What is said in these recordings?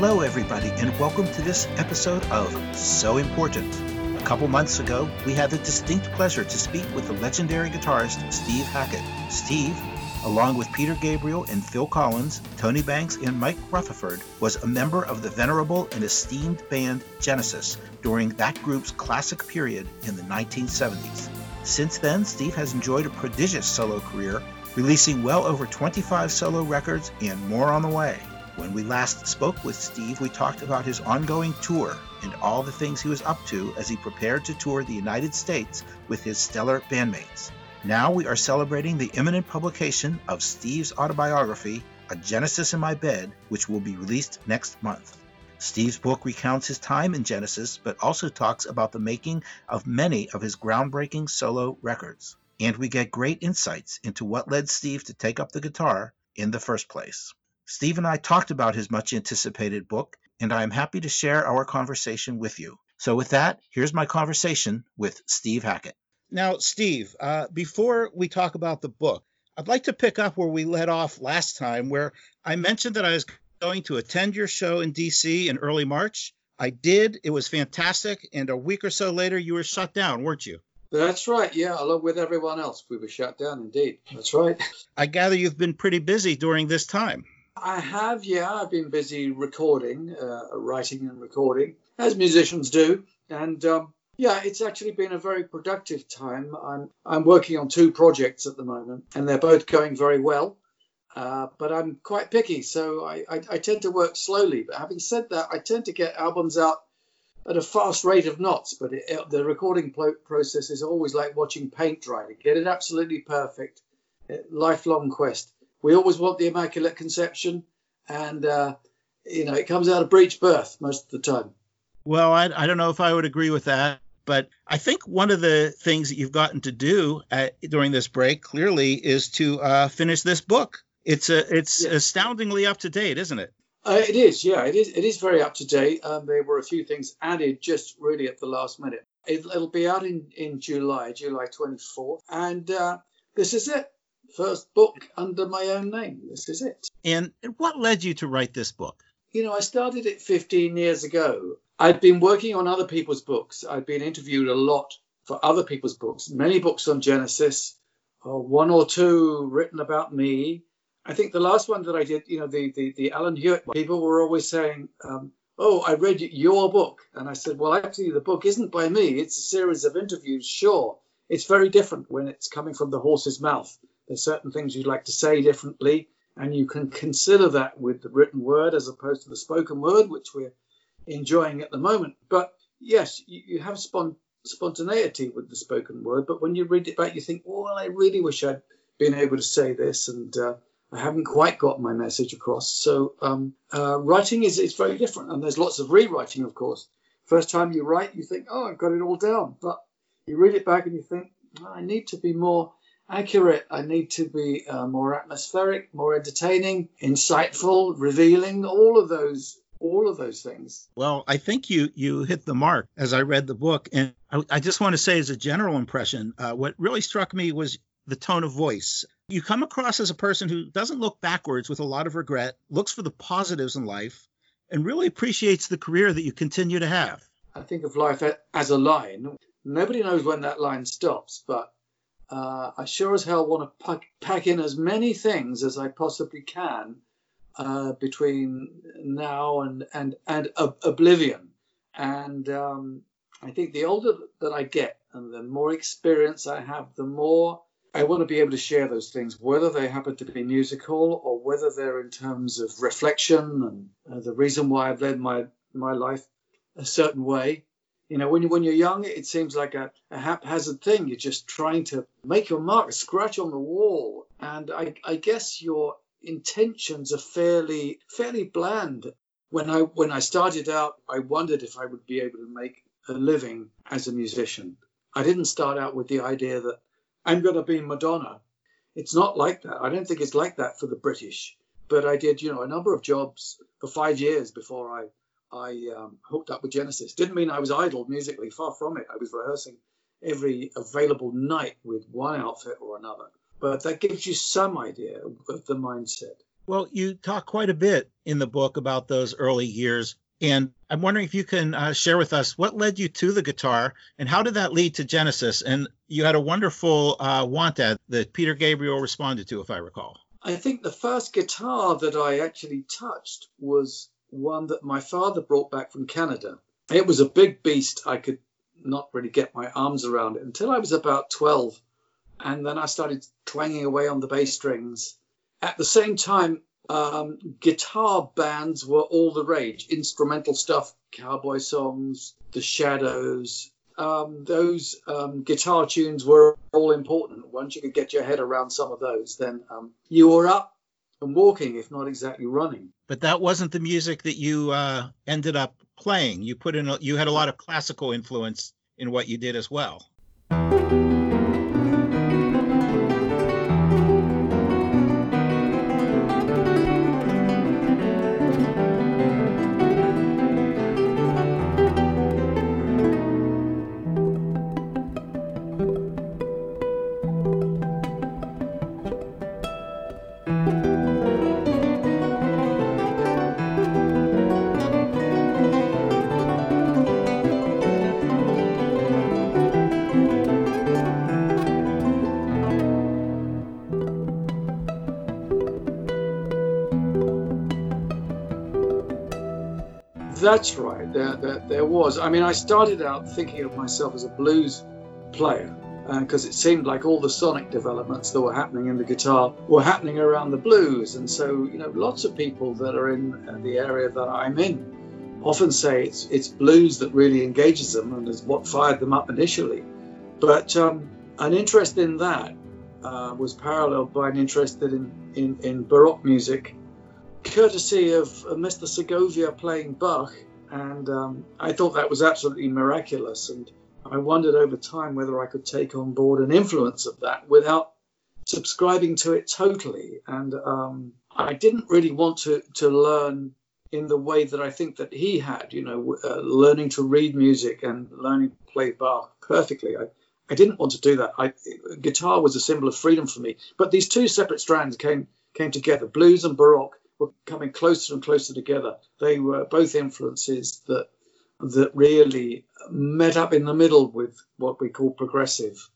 Hello, everybody, and welcome to this episode of So Important. A couple months ago, we had the distinct pleasure to speak with the legendary guitarist Steve Hackett. Steve, along with Peter Gabriel and Phil Collins, Tony Banks, and Mike Rutherford, was a member of the venerable and esteemed band Genesis during that group's classic period in the 1970s. Since then, Steve has enjoyed a prodigious solo career, releasing well over 25 solo records and more on the way. When we last spoke with Steve, we talked about his ongoing tour and all the things he was up to as he prepared to tour the United States with his stellar bandmates. Now we are celebrating the imminent publication of Steve's autobiography, A Genesis in My Bed, which will be released next month. Steve's book recounts his time in Genesis, but also talks about the making of many of his groundbreaking solo records. And we get great insights into what led Steve to take up the guitar in the first place. Steve and I talked about his much anticipated book, and I am happy to share our conversation with you. So, with that, here's my conversation with Steve Hackett. Now, Steve, uh, before we talk about the book, I'd like to pick up where we let off last time, where I mentioned that I was going to attend your show in DC in early March. I did. It was fantastic. And a week or so later, you were shut down, weren't you? That's right. Yeah, along with everyone else, we were shut down indeed. That's right. I gather you've been pretty busy during this time. I have, yeah. I've been busy recording, uh, writing and recording, as musicians do. And um, yeah, it's actually been a very productive time. I'm, I'm working on two projects at the moment, and they're both going very well. Uh, but I'm quite picky, so I, I, I, tend to work slowly. But having said that, I tend to get albums out at a fast rate of knots. But it, it, the recording process is always like watching paint dry. To get it absolutely perfect, lifelong quest we always want the Immaculate Conception, and uh, you know it comes out of breech birth most of the time. Well, I, I don't know if I would agree with that, but I think one of the things that you've gotten to do at, during this break clearly is to uh, finish this book. It's a it's yes. astoundingly up to date, isn't it? Uh, it is, yeah, it is. It is very up to date. Um, there were a few things added just really at the last minute. It, will be out in in July, July twenty fourth, and uh, this is it first book under my own name. This is it. And what led you to write this book? You know, I started it 15 years ago. I'd been working on other people's books. I'd been interviewed a lot for other people's books, many books on Genesis, uh, one or two written about me. I think the last one that I did, you know, the the, the Alan Hewitt, people were always saying, um, "Oh, I read your book," and I said, "Well, actually, the book isn't by me. It's a series of interviews. Sure, it's very different when it's coming from the horse's mouth. There's certain things you'd like to say differently, and you can consider that with the written word as opposed to the spoken word, which we're enjoying at the moment. But yes, you, you have spont- spontaneity with the spoken word, but when you read it back, you think, well, I really wish I'd been able to say this, and uh, I haven't quite got my message across. So um, uh, writing is, is very different, and there's lots of rewriting, of course. First time you write, you think, oh, I've got it all down, but you read it back and you think, I need to be more accurate. I need to be uh, more atmospheric, more entertaining, insightful, revealing, all of those all of those things. Well, I think you you hit the mark as I read the book, and I, I just want to say, as a general impression, uh, what really struck me was the tone of voice. You come across as a person who doesn't look backwards with a lot of regret, looks for the positives in life, and really appreciates the career that you continue to have. I think of life as a line. Nobody knows when that line stops, but uh, I sure as hell want to pack, pack, in as many things as I possibly can uh, between now and and and ob- oblivion. And um, I think the older that I get and the more experience I have, the more I want to be able to share those things, whether they happen to be musical or whether they're in terms of reflection and uh, the reason why I've led my my life a certain way. You know, when you when you're young, it seems like a, a haphazard thing. You're just trying to make your mark, scratch on the wall, and I, I guess your intentions are fairly fairly bland. When I when I started out, I wondered if I would be able to make a living as a musician. I didn't start out with the idea that I'm going to be Madonna. It's not like that. I don't think it's like that for the British. But I did, you know, a number of jobs for five years before I I um, hooked up with Genesis. Didn't mean I was idle musically, far from it. I was rehearsing every available night with one outfit or another. But that gives you some idea of the mindset. Well, you talk quite a bit in the book about those early years. And I'm wondering if you can uh, share with us what led you to the guitar and how did that lead to Genesis? And you had a wonderful uh, want ad that Peter Gabriel responded to, if I recall. I think the first guitar that I actually touched was one that my father brought back from Canada. It was a big beast. I could not really get my arms around it until I was about 12. And then I started twanging away on the bass strings. At the same time, um, guitar bands were all the rage. Instrumental stuff, cowboy songs, The Shadows. Um, those um, guitar tunes were all important. Once you could get your head around some of those, then um, you were up and walking, if not exactly running. But that wasn't the music that you uh, ended up playing. You put in, a, you had a lot of classical influence in what you did as well. That's right. There, there, there, was. I mean, I started out thinking of myself as a blues player because uh, it seemed like all the sonic developments that were happening in the guitar were happening around the blues. And so, you know, lots of people that are in uh, the area that I'm in often say it's it's blues that really engages them and is what fired them up initially. But um, an interest in that uh, was paralleled by an interest in, in, in Baroque music courtesy of, Mr. Segovia playing Bach, and um, I thought that was absolutely miraculous. And I wondered over time whether I could take on board an influence of that without subscribing to it totally. And um, I didn't really want to, to learn in the way that I think that he had, you know, uh, learning to read music and learning to play Bach perfectly. I, I didn't want to do that. I, guitar was a symbol of freedom for me. But these two separate strands came came together, blues and Baroque, were coming closer and closer together. They were both influences that that really met up in the middle with what we call progressive.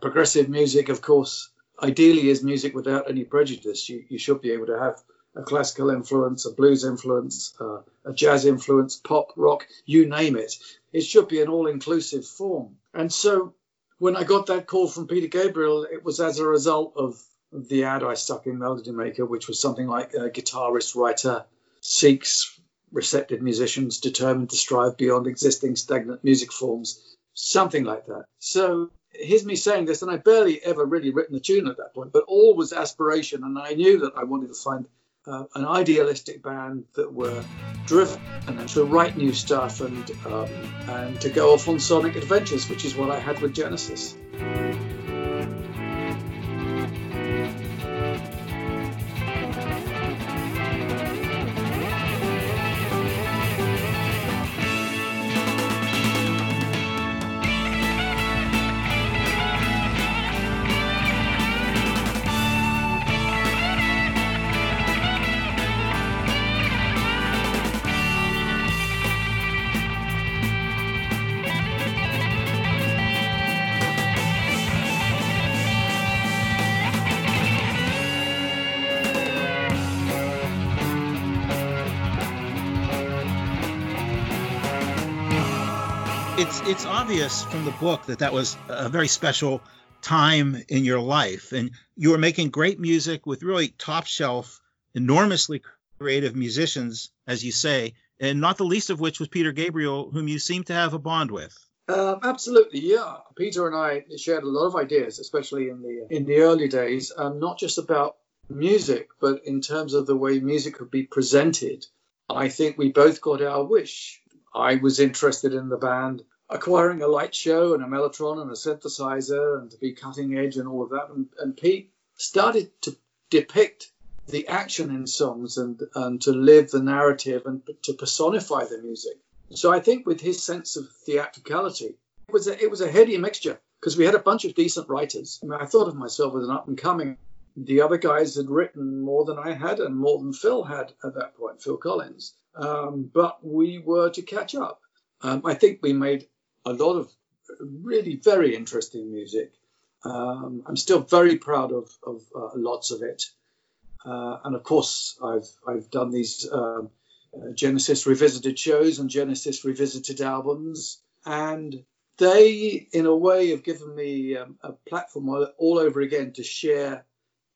Progressive music, of course, ideally is music without any prejudice. You, you should be able to have a classical influence, a blues influence, uh, a jazz influence, pop, rock, you name it. It should be an all inclusive form. And so when I got that call from Peter Gabriel, it was as a result of the ad I stuck in Melody Maker, which was something like a guitarist writer seeks receptive musicians determined to strive beyond existing stagnant music forms, something like that. So here's me saying this, and I barely ever really written a tune at that point, but all was aspiration, and I knew that I wanted to find uh, an idealistic band that were driven and to write new stuff and um, and to go off on sonic adventures, which is what I had with Genesis. It's it's obvious from the book that that was a very special time in your life, and you were making great music with really top shelf, enormously creative musicians, as you say, and not the least of which was Peter Gabriel, whom you seem to have a bond with. Um, absolutely, yeah. Peter and I shared a lot of ideas, especially in the in the early days, um, not just about music, but in terms of the way music could be presented. I think we both got our wish. I was interested in the band acquiring a light show and a mellotron and a synthesizer and to be cutting edge and all of that. And, and Pete started to depict the action in songs and, and to live the narrative and to personify the music. So I think with his sense of theatricality, it was a, it was a heady mixture because we had a bunch of decent writers. I, mean, I thought of myself as an up and coming the other guys had written more than I had and more than Phil had at that point, Phil Collins. Um, but we were to catch up. Um, I think we made a lot of really very interesting music. Um, I'm still very proud of, of uh, lots of it. Uh, and of course, I've, I've done these um, uh, Genesis Revisited shows and Genesis Revisited albums. And they, in a way, have given me um, a platform all, all over again to share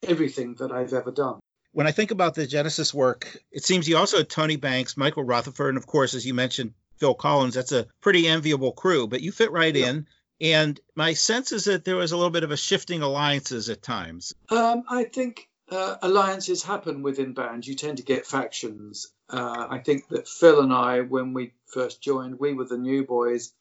everything that I've ever done. When I think about the Genesis work, it seems you also had Tony Banks, Michael Rutherford, and of course, as you mentioned, Phil Collins. That's a pretty enviable crew, but you fit right yeah. in. And my sense is that there was a little bit of a shifting alliances at times. Um, I think uh, alliances happen within bands. You tend to get factions. Uh, I think that Phil and I, when we first joined, we were the new boys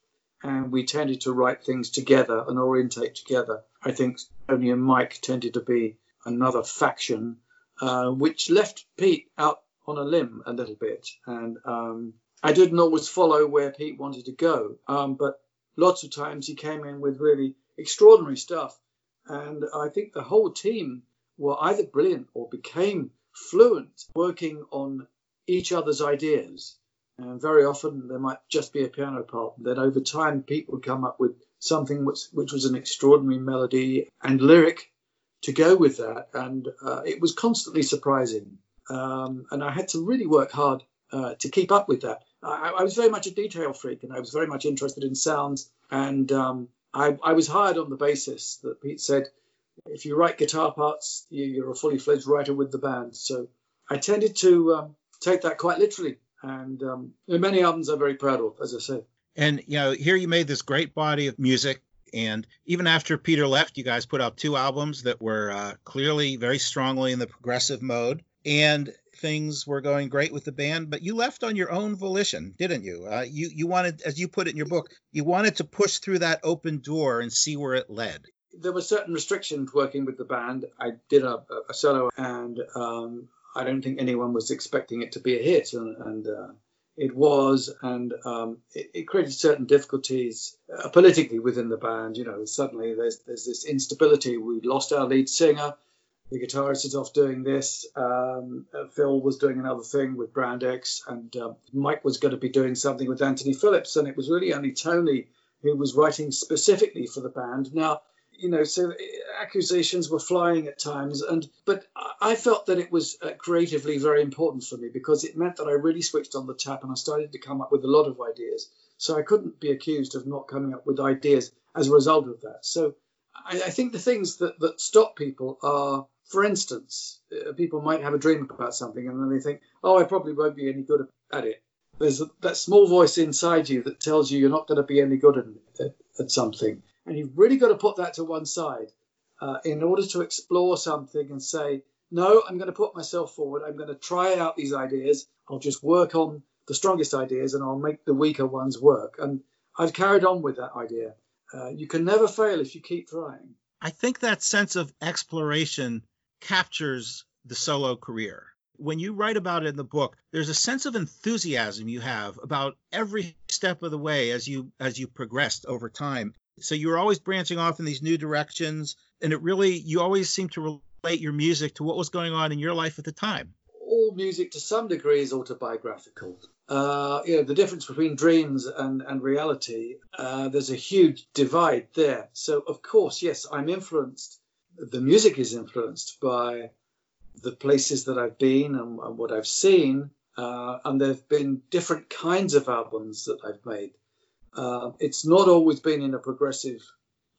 and we tended to write things together and orientate together. I think Tony and Mike tended to be another faction, uh, which left Pete out on a limb a little bit. And um, I didn't always follow where Pete wanted to go, um, but lots of times he came in with really extraordinary stuff. And I think the whole team were either brilliant or became fluent working on each other's ideas. And very often there might just be a piano part. Then over time, Pete would come up with something which, which was an extraordinary melody and lyric to go with that. And uh, it was constantly surprising. Um, and I had to really work hard uh, to keep up with that. I, I, was very much a detail freak and I was very much interested in sounds. And um, I, I, was hired on the basis that Pete said, if you write guitar parts, you, are a fully fledged writer with the band. So I tended to um, take that quite literally. And um, many albums I'm very proud of, as I say. And, you know, here you made this great body of music. And even after Peter left, you guys put out two albums that were uh, clearly very strongly in the progressive mode. And things were going great with the band, but you left on your own volition, didn't you? Uh, you you wanted, as you put it in your book, you wanted to push through that open door and see where it led. There were certain restrictions working with the band. I did a, a solo, and um, I don't think anyone was expecting it to be a hit, and, and uh, it was, and um, it, it, created certain difficulties uh, politically within the band. You know, suddenly there's there's this instability. We lost our lead singer the guitarist is off doing this. Um, uh, Phil was doing another thing with Brand X, and uh, Mike was going to be doing something with Anthony Phillips, and it was really only Tony who was writing specifically for the band. Now, you know, so uh, accusations were flying at times, and but I felt that it was uh, creatively very important for me because it meant that I really switched on the tap and I started to come up with a lot of ideas. So I couldn't be accused of not coming up with ideas as a result of that. So I, I think the things that that stop people are for instance, uh, people might have a dream about something and then they think, oh, I probably won't be any good at it. There's that small voice inside you that tells you you're not going to be any good at, at, at something. And you've really got to put that to one side uh, in order to explore something and say, no, I'm going to put myself forward. I'm going to try out these ideas. I'll just work on the strongest ideas and I'll make the weaker ones work. And I've carried on with that idea. Uh, you can never fail if you keep trying. I think that sense of exploration captures the solo career. When you write about it in the book, there's a sense of enthusiasm you have about every step of the way as you as you progressed over time. So you're always branching off in these new directions, and it really you always seem to relate your music to what was going on in your life at the time. All music, to some degree, is autobiographical. Uh, you know, the difference between dreams and, and reality, uh, there's a huge divide there. So, of course, yes, I'm influenced the music is influenced by the places that I've been and, and what I've seen. Uh, and there have been different kinds of albums that I've made. Uh, it's not always been in a progressive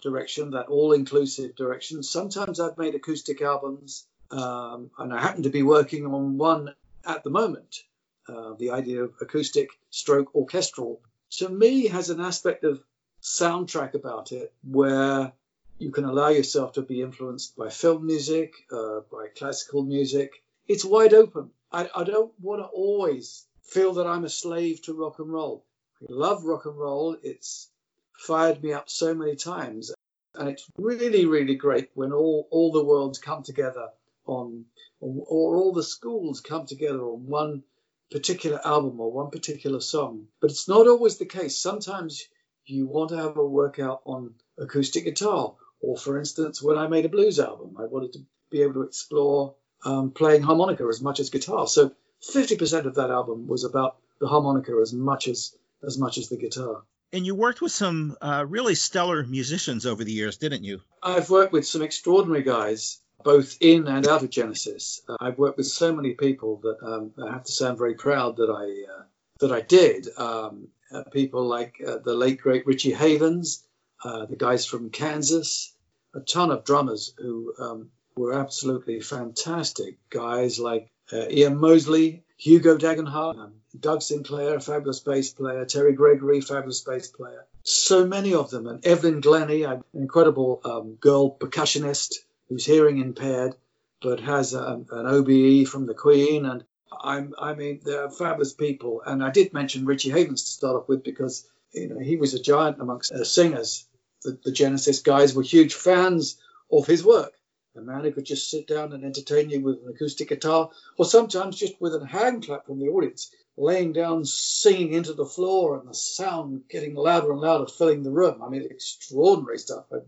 direction, that all inclusive direction. Sometimes I've made acoustic albums, um, and I happen to be working on one at the moment. Uh, the idea of acoustic stroke orchestral to me has an aspect of soundtrack about it where you can allow yourself to be influenced by film music, uh, by classical music. It's wide open. I, I don't want to always feel that I'm a slave to rock and roll. I love rock and roll. It's fired me up so many times. And it's really, really great when all, all the worlds come together on, or all the schools come together on one particular album or one particular song. But it's not always the case. Sometimes you want to have a workout on acoustic guitar or for instance, when I made a blues album, I wanted to be able to explore um, playing harmonica as much as guitar. So 50% of that album was about the harmonica as much as as much as the guitar. And you worked with some uh, really stellar musicians over the years, didn't you? I've worked with some extraordinary guys, both in and out of Genesis. Uh, I've worked with so many people that um, I have to say I'm very proud that I uh, that I did. Um, uh, people like uh, the late great Richie Havens, uh, the guys from Kansas, a ton of drummers who um, were absolutely fantastic guys like Ian Mosley, Hugo Degenhardt, um, Doug Sinclair, a fabulous bass player, Terry Gregory, fabulous bass player. So many of them, and Evelyn Glennie, an incredible um, girl percussionist who's hearing impaired but has a, an OBE from the Queen. And I'm, I mean, they're fabulous people. And I did mention Richie Havens to start off with because you know he was a giant amongst uh, singers. The, the Genesis guys were huge fans of his work a man who could just sit down and entertain you with an acoustic guitar, or sometimes just with a hand clap from the audience, laying down, singing into the floor, and the sound getting louder and louder, filling the room. I mean, extraordinary stuff. I've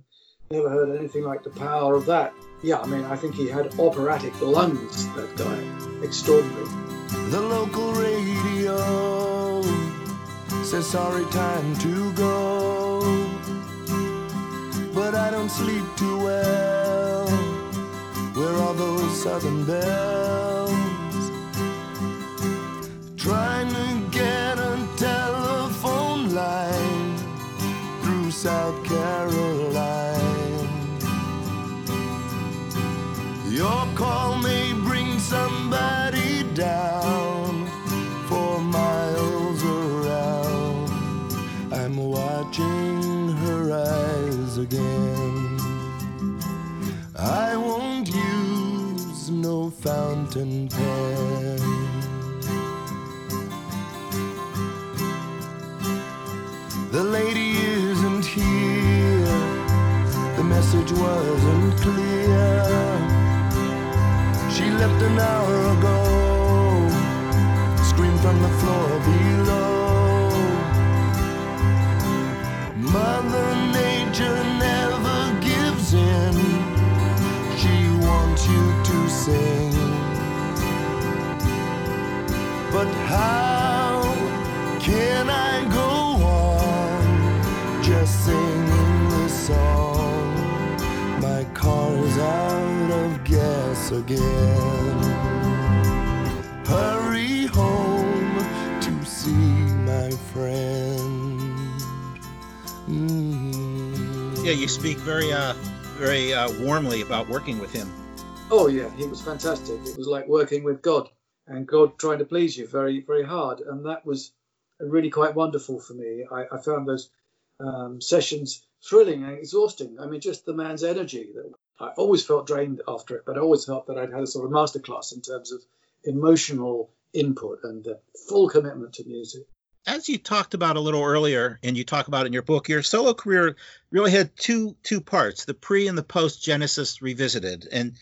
never heard anything like the power of that. Yeah, I mean, I think he had operatic lungs, that guy. Extraordinary. The local radio says sorry, time to go. But I don't sleep too well where are those southern bells? Trying to get a telephone line through South Carolina. Your call may again. I won't use no fountain pen. The lady isn't here, the message wasn't clear. She left an hour ago, screamed from the floor below. How can I go on just singing this song? My car's out of gas again. Hurry home to see my friend. Mm. Yeah, you speak very uh, very uh, warmly about working with him. Oh yeah, he was fantastic. It was like working with God, and God trying to please you very, very hard, and that was really quite wonderful for me. I, I found those um, sessions thrilling and exhausting. I mean, just the man's energy. That I always felt drained after it, but I always felt that I'd had a sort of masterclass in terms of emotional input and uh, full commitment to music as you talked about a little earlier and you talk about in your book your solo career really had two two parts the pre and the post genesis revisited and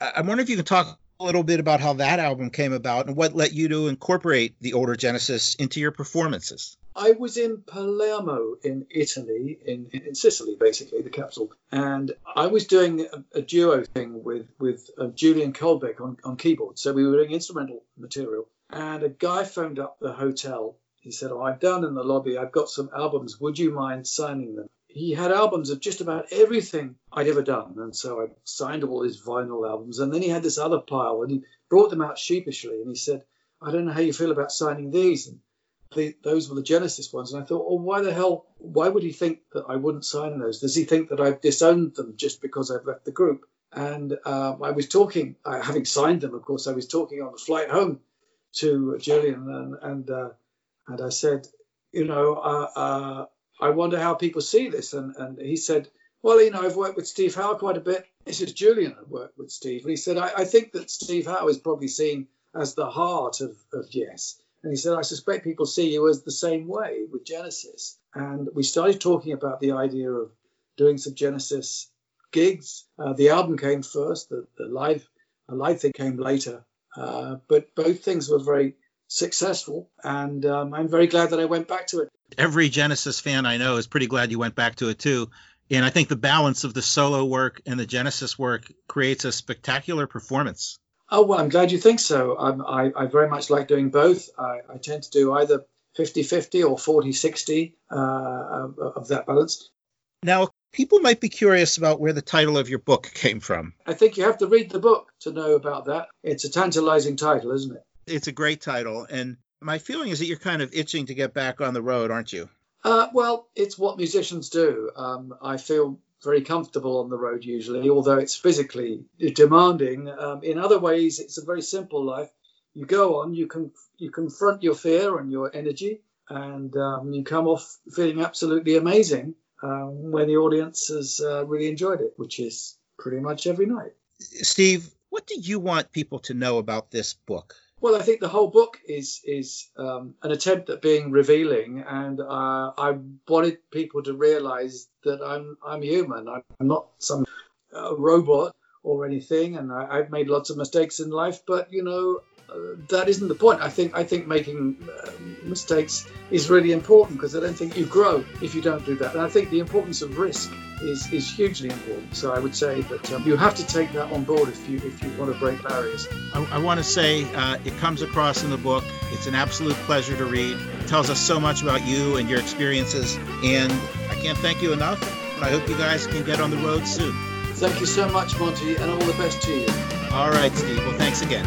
i wonder if you can talk a little bit about how that album came about and what led you to incorporate the older genesis into your performances I was in Palermo in Italy, in, in Sicily, basically, the capital. And I was doing a, a duo thing with, with uh, Julian Colbeck on, on keyboard. So we were doing instrumental material. And a guy phoned up the hotel he said, Oh, I'm down in the lobby. I've got some albums. Would you mind signing them? He had albums of just about everything I'd ever done. And so I signed all his vinyl albums. And then he had this other pile and he brought them out sheepishly. And he said, I don't know how you feel about signing these. And the, those were the Genesis ones. And I thought, oh, why the hell? Why would he think that I wouldn't sign those? Does he think that I've disowned them just because I've left the group? And um, I was talking, uh, having signed them, of course, I was talking on the flight home to Julian and, and uh, and I said, you know, uh, uh, I wonder how people see this. And, and he said, well, you know, I've worked with Steve Howe quite a bit. This is Julian had worked with Steve. And he said, I, I think that Steve Howe is probably seen as the heart of, of Yes. And he said, I suspect people see you as the same way with Genesis. And we started talking about the idea of doing some Genesis gigs. Uh, the album came first, the, the live, the live thing came later. Uh, but both things were very successful, and um, I'm very glad that I went back to it. Every Genesis fan I know is pretty glad you went back to it too. And I think the balance of the solo work and the Genesis work creates a spectacular performance. Oh, well, I'm glad you think so. I, I very much like doing both. I, I tend to do either 50 50 or 40 60 uh, of, of that balance. Now, people might be curious about where the title of your book came from. I think you have to read the book to know about that. It's a tantalizing title, isn't it? It's a great title. And my feeling is that you're kind of itching to get back on the road, aren't you? Uh, well, it's what musicians do. Um, I feel very comfortable on the road usually, although it's physically demanding. Um, in other ways, it's a very simple life. You go on, you can you confront your fear and your energy, and um, you come off feeling absolutely amazing um, when the audience has uh, really enjoyed it, which is pretty much every night. Steve, what do you want people to know about this book? Well, I think the whole book is is um, an attempt at being revealing, and uh, I wanted people to realise that I'm I'm human. I'm not some uh, robot or anything, and I, have made lots of mistakes in life. But you know, that isn't the point. I think I think making uh, mistakes is really important because I don't think you grow if you don't do that. And I think the importance of risk is, is hugely important. So I would say that um, you have to take that on board if you if you want to break barriers. I, I want to say uh, it comes across in the book. It's an absolute pleasure to read. It tells us so much about you and your experiences, and I can't thank you enough. And I hope you guys can get on the road soon. Thank you so much, Monty, and all the best to you. All right, Steve. Well, thanks again.